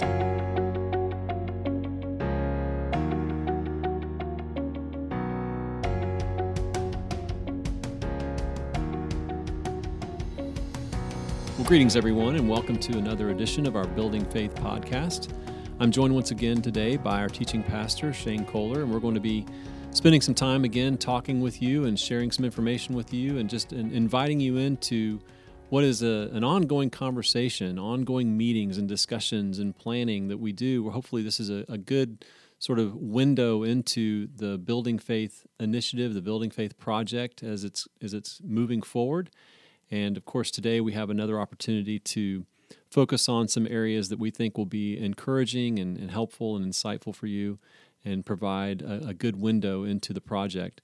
Well, greetings, everyone, and welcome to another edition of our Building Faith podcast. I'm joined once again today by our teaching pastor, Shane Kohler, and we're going to be spending some time again talking with you and sharing some information with you and just inviting you into what is a, an ongoing conversation, ongoing meetings and discussions and planning that we do. Hopefully, this is a, a good sort of window into the Building Faith initiative, the Building Faith project as it's as it's moving forward. And of course, today we have another opportunity to focus on some areas that we think will be encouraging and, and helpful and insightful for you and provide a, a, good window into the project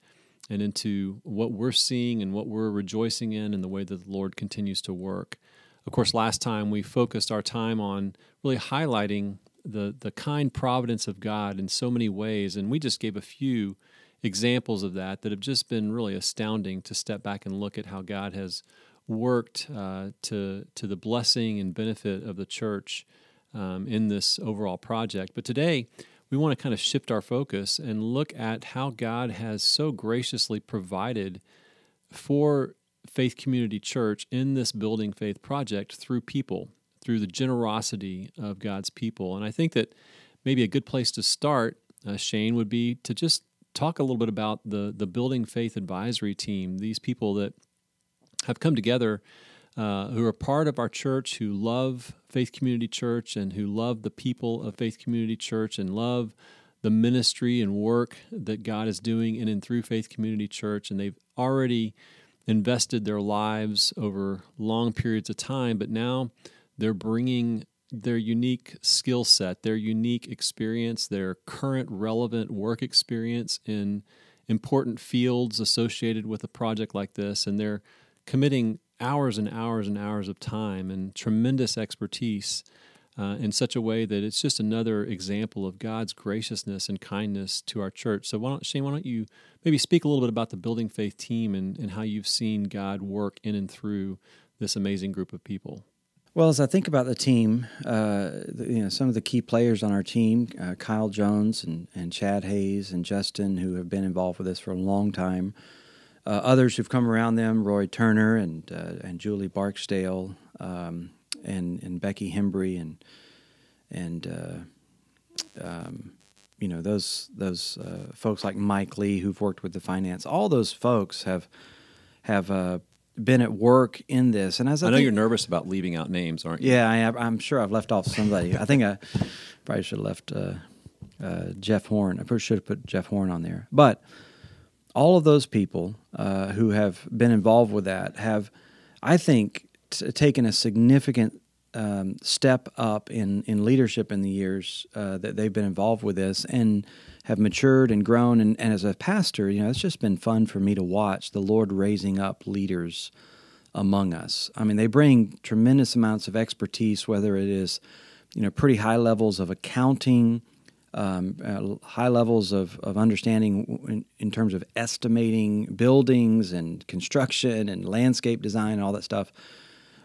and into what we're seeing and what we're rejoicing in and the way that the Lord continues to work. Of course, last time we focused our time on really highlighting the, the kind providence of God in so many ways, and we just gave a few examples of that that have just been really astounding to step back and look at how God has worked uh, to to the blessing and benefit of the church um, in this overall project. But today, we want to kind of shift our focus and look at how God has so graciously provided for Faith Community Church in this building faith project through people, through the generosity of God's people. And I think that maybe a good place to start, uh, Shane, would be to just talk a little bit about the the building faith advisory team. These people that have come together uh, who are part of our church, who love Faith Community Church and who love the people of Faith Community Church and love the ministry and work that God is doing in and through Faith Community Church. And they've already invested their lives over long periods of time, but now they're bringing their unique skill set, their unique experience, their current relevant work experience in important fields associated with a project like this. And they're committing hours and hours and hours of time and tremendous expertise uh, in such a way that it's just another example of God's graciousness and kindness to our church. So, why don't, Shane, why don't you maybe speak a little bit about the Building Faith team and, and how you've seen God work in and through this amazing group of people? Well, as I think about the team, uh, you know, some of the key players on our team, uh, Kyle Jones and, and Chad Hayes and Justin, who have been involved with us for a long time, others who've come around them, Roy Turner and uh, and Julie Barksdale, um, and and Becky Hembry and and uh, um, you know those those uh, folks like Mike Lee who've worked with the finance. All those folks have have uh, been at work in this. And as I, I know think, you're nervous about leaving out names, aren't you? Yeah, I, am sure I've left off somebody. I think I probably should have left uh, Jeff Horn. I probably should have put Jeff Horn on there, but all of those people uh, who have been involved with that have, I think, t- taken a significant um, step up in, in leadership in the years uh, that they've been involved with this and have matured and grown. And, and as a pastor, you know, it's just been fun for me to watch the Lord raising up leaders among us. I mean, they bring tremendous amounts of expertise, whether it is, you know, pretty high levels of accounting um, uh, high levels of, of understanding in, in, terms of estimating buildings and construction and landscape design and all that stuff.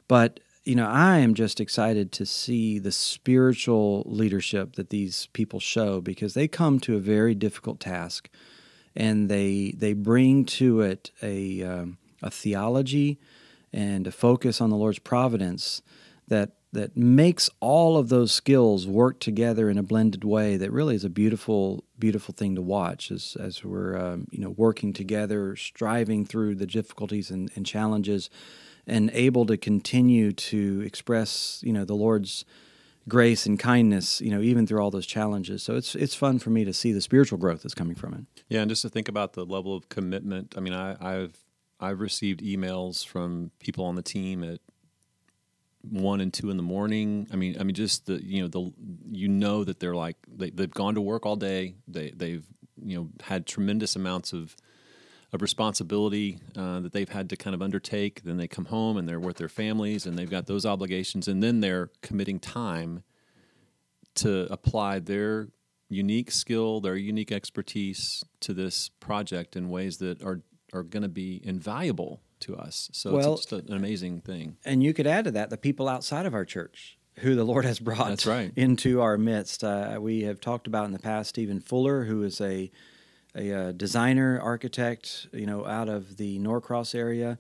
But you know, I am just excited to see the spiritual leadership that these people show because they come to a very difficult task, and they they bring to it a um, a theology and a focus on the Lord's providence that that makes all of those skills work together in a blended way that really is a beautiful beautiful thing to watch as as we're um, you know working together striving through the difficulties and, and, challenges and able to continue to express you know the lord's grace and kindness you know even through all those challenges. So it's it's fun for me to see the spiritual growth that's coming from it. Yeah and just to think about the level of commitment i mean I, i've I've received emails from people on the team at one and two in the morning. I mean, I mean, just the you know the you know that they're like they they've gone to work all day. They they've you know had tremendous amounts of of responsibility uh, that they've had to kind of undertake. Then they come home and they're with their families and they've got those obligations, and then they're committing time to apply their unique skill, their unique expertise to this project in ways that are are going to be invaluable to us. So well, it's just an amazing thing. And you could add to that the people outside of our church who the Lord has brought That's right. into our midst. Uh, we have talked about in the past Stephen Fuller, who is a a uh, designer architect, you know, out of the Norcross area,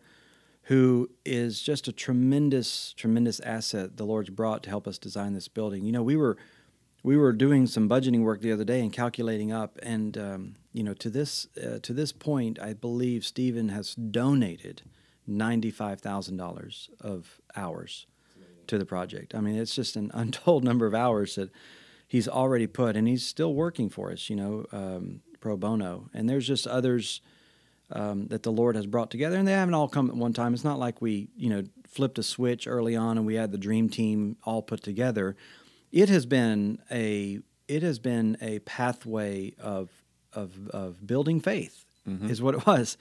who is just a tremendous, tremendous asset the Lord's brought to help us design this building. You know, we were we were doing some budgeting work the other day and calculating up, and um, you know, to this uh, to this point, I believe Stephen has donated ninety five thousand dollars of hours to the project. I mean, it's just an untold number of hours that he's already put, and he's still working for us. You know, um, pro bono. And there's just others um, that the Lord has brought together, and they haven't all come at one time. It's not like we, you know, flipped a switch early on and we had the dream team all put together. It has been a it has been a pathway of of of building faith mm-hmm. is what it was.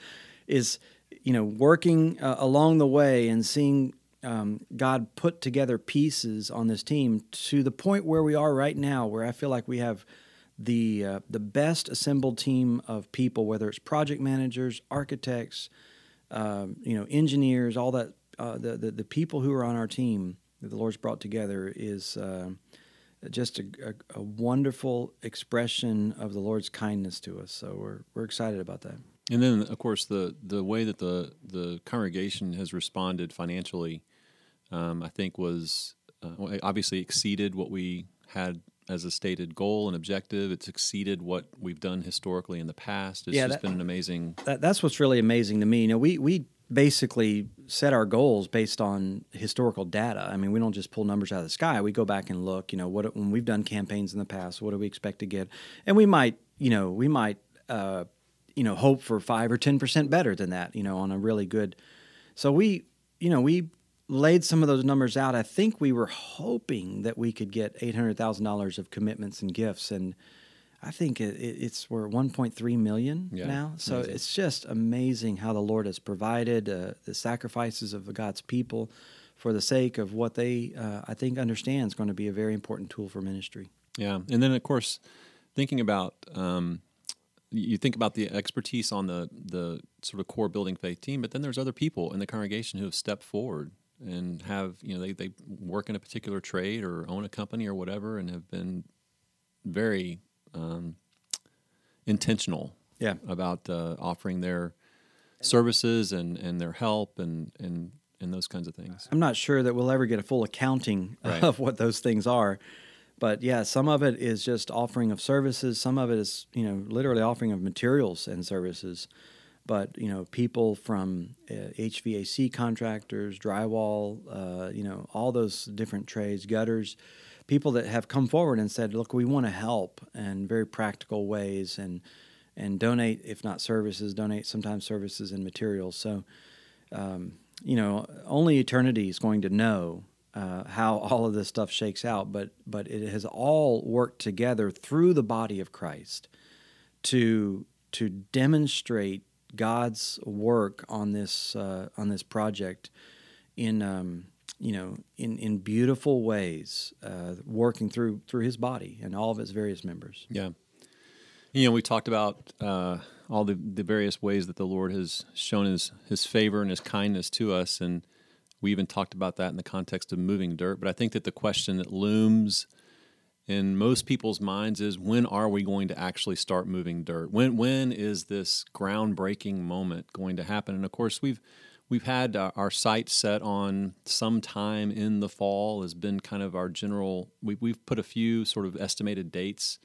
Is you know working uh, along the way and seeing um, God put together pieces on this team to the point where we are right now, where I feel like we have the uh, the best assembled team of people, whether it's project managers, architects, um, you know, engineers, all that. Uh, the, the, the people who are on our team that the Lord's brought together is uh, just a, a, a, wonderful expression of the Lord's kindness to us. So we're we're excited about that. And then, of course, the the way that the the congregation has responded financially, um, I think, was uh, obviously exceeded what we had as a stated goal and objective. It's exceeded what we've done historically in the past. It's yeah, just that, been an amazing. That, that's what's really amazing to me. You know, we we basically set our goals based on historical data. I mean, we don't just pull numbers out of the sky. We go back and look. You know, what when we've done campaigns in the past, what do we expect to get? And we might, you know, we might, uh, you know, hope for five or ten percent better than that. You know, on a really good. So we, you know, we laid some of those numbers out, I think we were hoping that we could get eight hundred thousand dollars of commitments and gifts, and I think it, it's we're one point three million yeah, now. So amazing. it's just amazing how the Lord has provided uh, the sacrifices of God's people for the sake of what they uh, I think understand is going to be a very important tool for ministry. Yeah, and then of course thinking about. Um, you think about the expertise on the the sort of core building faith team, but then there's other people in the congregation who have stepped forward and have you know they, they work in a particular trade or own a company or whatever and have been very um, intentional yeah. about uh, offering their services and, and their help and, and and those kinds of things. I'm not sure that we'll ever get a full accounting right. of what those things are. But yeah, some of it is just offering of services. Some of it is, you know, literally offering of materials and services but you know people from uh, HVAC contractors, drywall, uh, you know all those different trades, gutters, people that have come forward and said, "Look, we want to help in very practical ways and and donate, if not services, donate sometimes services and materials." So, um, you know, only eternity is going to know uh, how all of this stuff shakes out, but but it has all worked together through the body of Christ to to demonstrate God's work on this uh, on this project in um, you know in in beautiful ways, uh, working through through His body and all of its various members. Yeah, you know we talked about uh, all the the various ways that the Lord has shown His His favor and His kindness to us, and we even talked about that in the context of moving dirt. But I think that the question that looms in most people's minds is when are we going to actually start moving dirt? When when is this groundbreaking moment going to happen? And of course, we've we've had uh, our sight set on sometime in the fall has been kind of our general. We, we've put a few sort of estimated dates,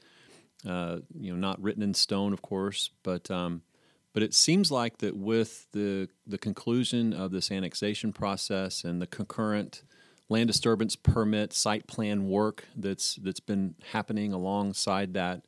uh, you know, not written in stone, of course, but um, but it seems like that with the the conclusion of this annexation process and the concurrent land disturbance permit, site plan work that's that's been happening alongside that,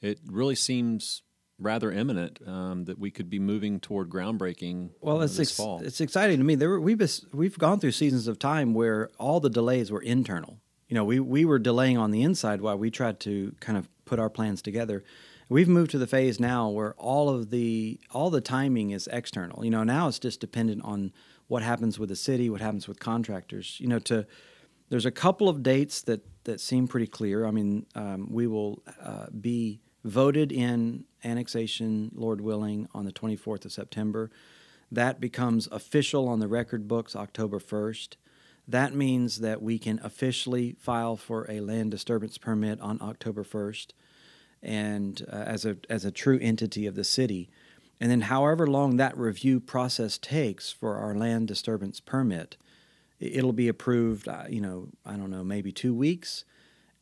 it really seems rather imminent um, that we could be moving toward groundbreaking. Well, it's ex- fall. it's exciting to me. There were, we've we've gone through seasons of time where all the delays were internal. You know, we we were delaying on the inside while we tried to kind of put our plans together. We've moved to the phase now where all of the all the timing is external. You know, now it's just dependent on what happens with the city, what happens with contractors. You know, to there's a couple of dates that that seem pretty clear. I mean, um, we will uh, be voted in annexation, Lord willing, on the 24th of September. That becomes official on the record books October 1st. that means that we can officially file for a land disturbance permit on October 1st and uh, as a as a true entity of the city. And then however long that review process takes for our land disturbance permit, it'll be approved, uh, you know, I don't know, maybe 2 weeks.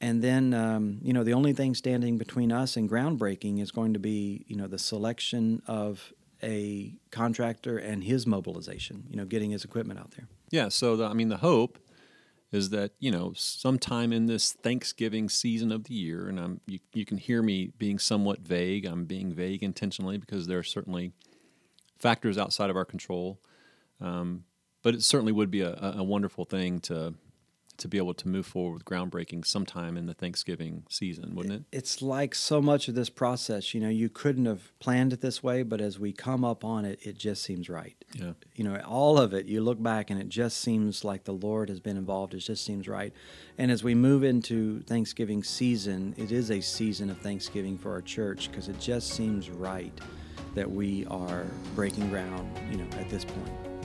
And then, um, you know, the only thing standing between us and groundbreaking is going to be, you know, the selection of a contractor and his mobilization, you know, getting his equipment out there. Yeah. So, the, I mean, the hope is that, you know, sometime in this Thanksgiving season of the year, and I'm, you, you can hear me being somewhat vague. I'm being vague intentionally because there are certainly factors outside of our control. Um, but it certainly would be a, a wonderful thing to to be able to move forward with groundbreaking sometime in the Thanksgiving season, wouldn't it? It's like so much of this process, you know, you couldn't have planned it this way, but as we come up on it, it just seems right. Yeah. You know, all of it, you look back and it just seems like the Lord has been involved. It just seems right. And as we move into Thanksgiving season, it is a season of Thanksgiving for our church because it just seems right that we are breaking ground, you know, at this point.